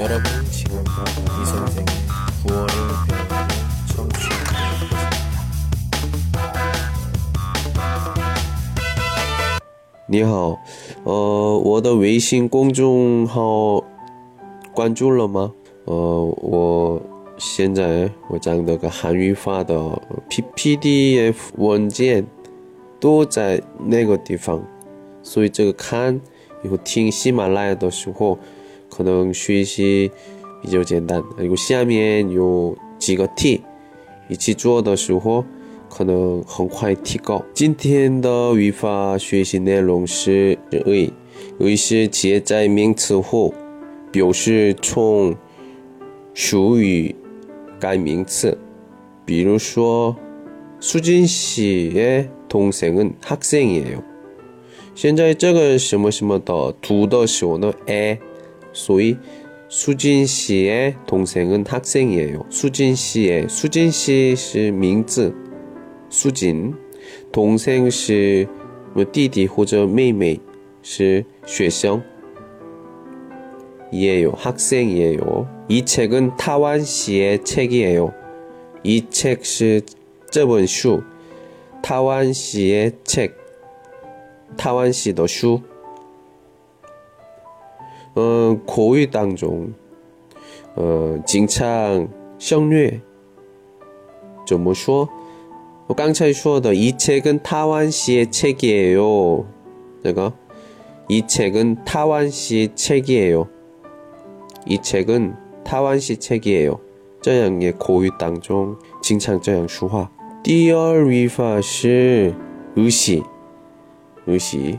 여러분 지금부터 이 선생의 구월을 배우는 청취하고 계십니다. 你好，呃，我的微信公众号关注了吗？呃，我现在我讲的个韩语发的 P P D F 文件都在那个地方，所以这个看以后听喜马拉雅的时候， 可能学习比较简单。그리고下面有几个题，一起做的时候可能很快提高。今天的语法学习内容是“의”，“의”是接在名词后，表示从属于该名词。比如说，수진씨의동생은학생이에요。现在这个什么什么的读的时候呢，a， 所以수진씨의동생은학생이에요。수진씨의수진씨是名字，수진，동생是弟弟或者妹妹，是学生。이에요학생이에요이책은타완씨의책이에요이책是这本书，타완씨의 책， 타완씨的书。 嗯，口语当中，呃，经常省略。怎么说？我刚才说的，이책은타완씨의책이에요。这个，이책은타완씨책이에요。이책은타완씨책이에요这样的口语当中，经常这样说话。第二语法是의시，의시。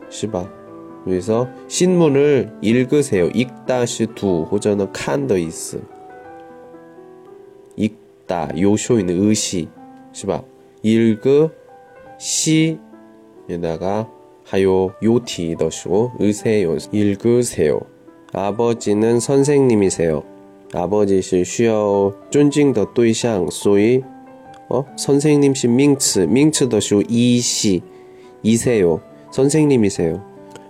시바. 그래서 신문을 읽으세요. 읽다시 두 호전은 칸더 이스. 읽다 요쇼있는 의시 시바. 읽으 시에다가 하요 요티 더시고 의세요 읽으세요. 아버지는 선생님이세요. 아버지시 쉬어 존칭 더 또이샹 소이 어 선생님시 밍츠 밍츠 더시고 이시 이세요. 선생님이세요.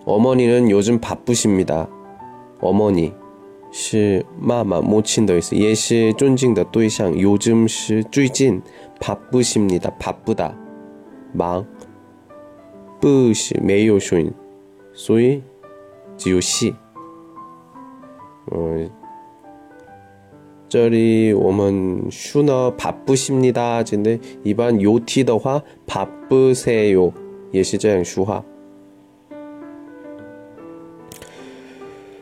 어머니는 요즘 바쁘십니다. 어머니 是妈妈母亲的意思，也是尊敬的对象。 요즘 是最近 바쁘십니다. 바쁘다. 忙不是没有声音，所以只有시。 어, 这里我们说呢 바쁘십니다. 真的一般有题的话 바쁘세요 也是这样说话。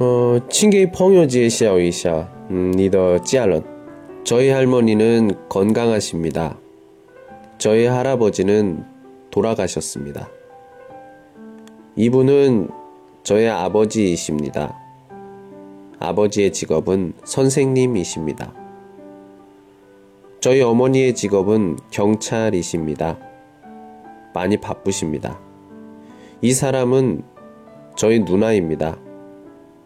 어, 친계 펑요지에 이샤 음, 니더 찌알런. 저희 할머니는 건강하십니다. 저희 할아버지는 돌아가셨습니다. 이분은 저의 아버지이십니다. 아버지의 직업은 선생님이십니다. 저희 어머니의 직업은 경찰이십니다. 많이 바쁘십니다. 이 사람은 저희 누나입니다.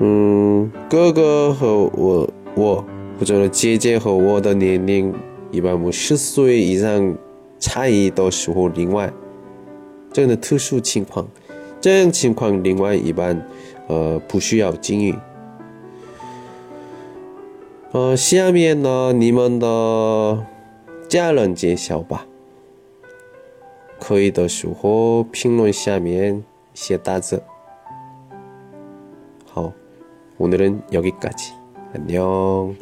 嗯，哥哥和我，我或者姐姐和我的年龄一般五十岁以上差异的时候，另外这样的特殊情况，这样情况另外一般呃不需要经营。呃，下面呢你们的家人介绍吧，可以的时候评论下面写大字。 好，오늘은 여기까지 안녕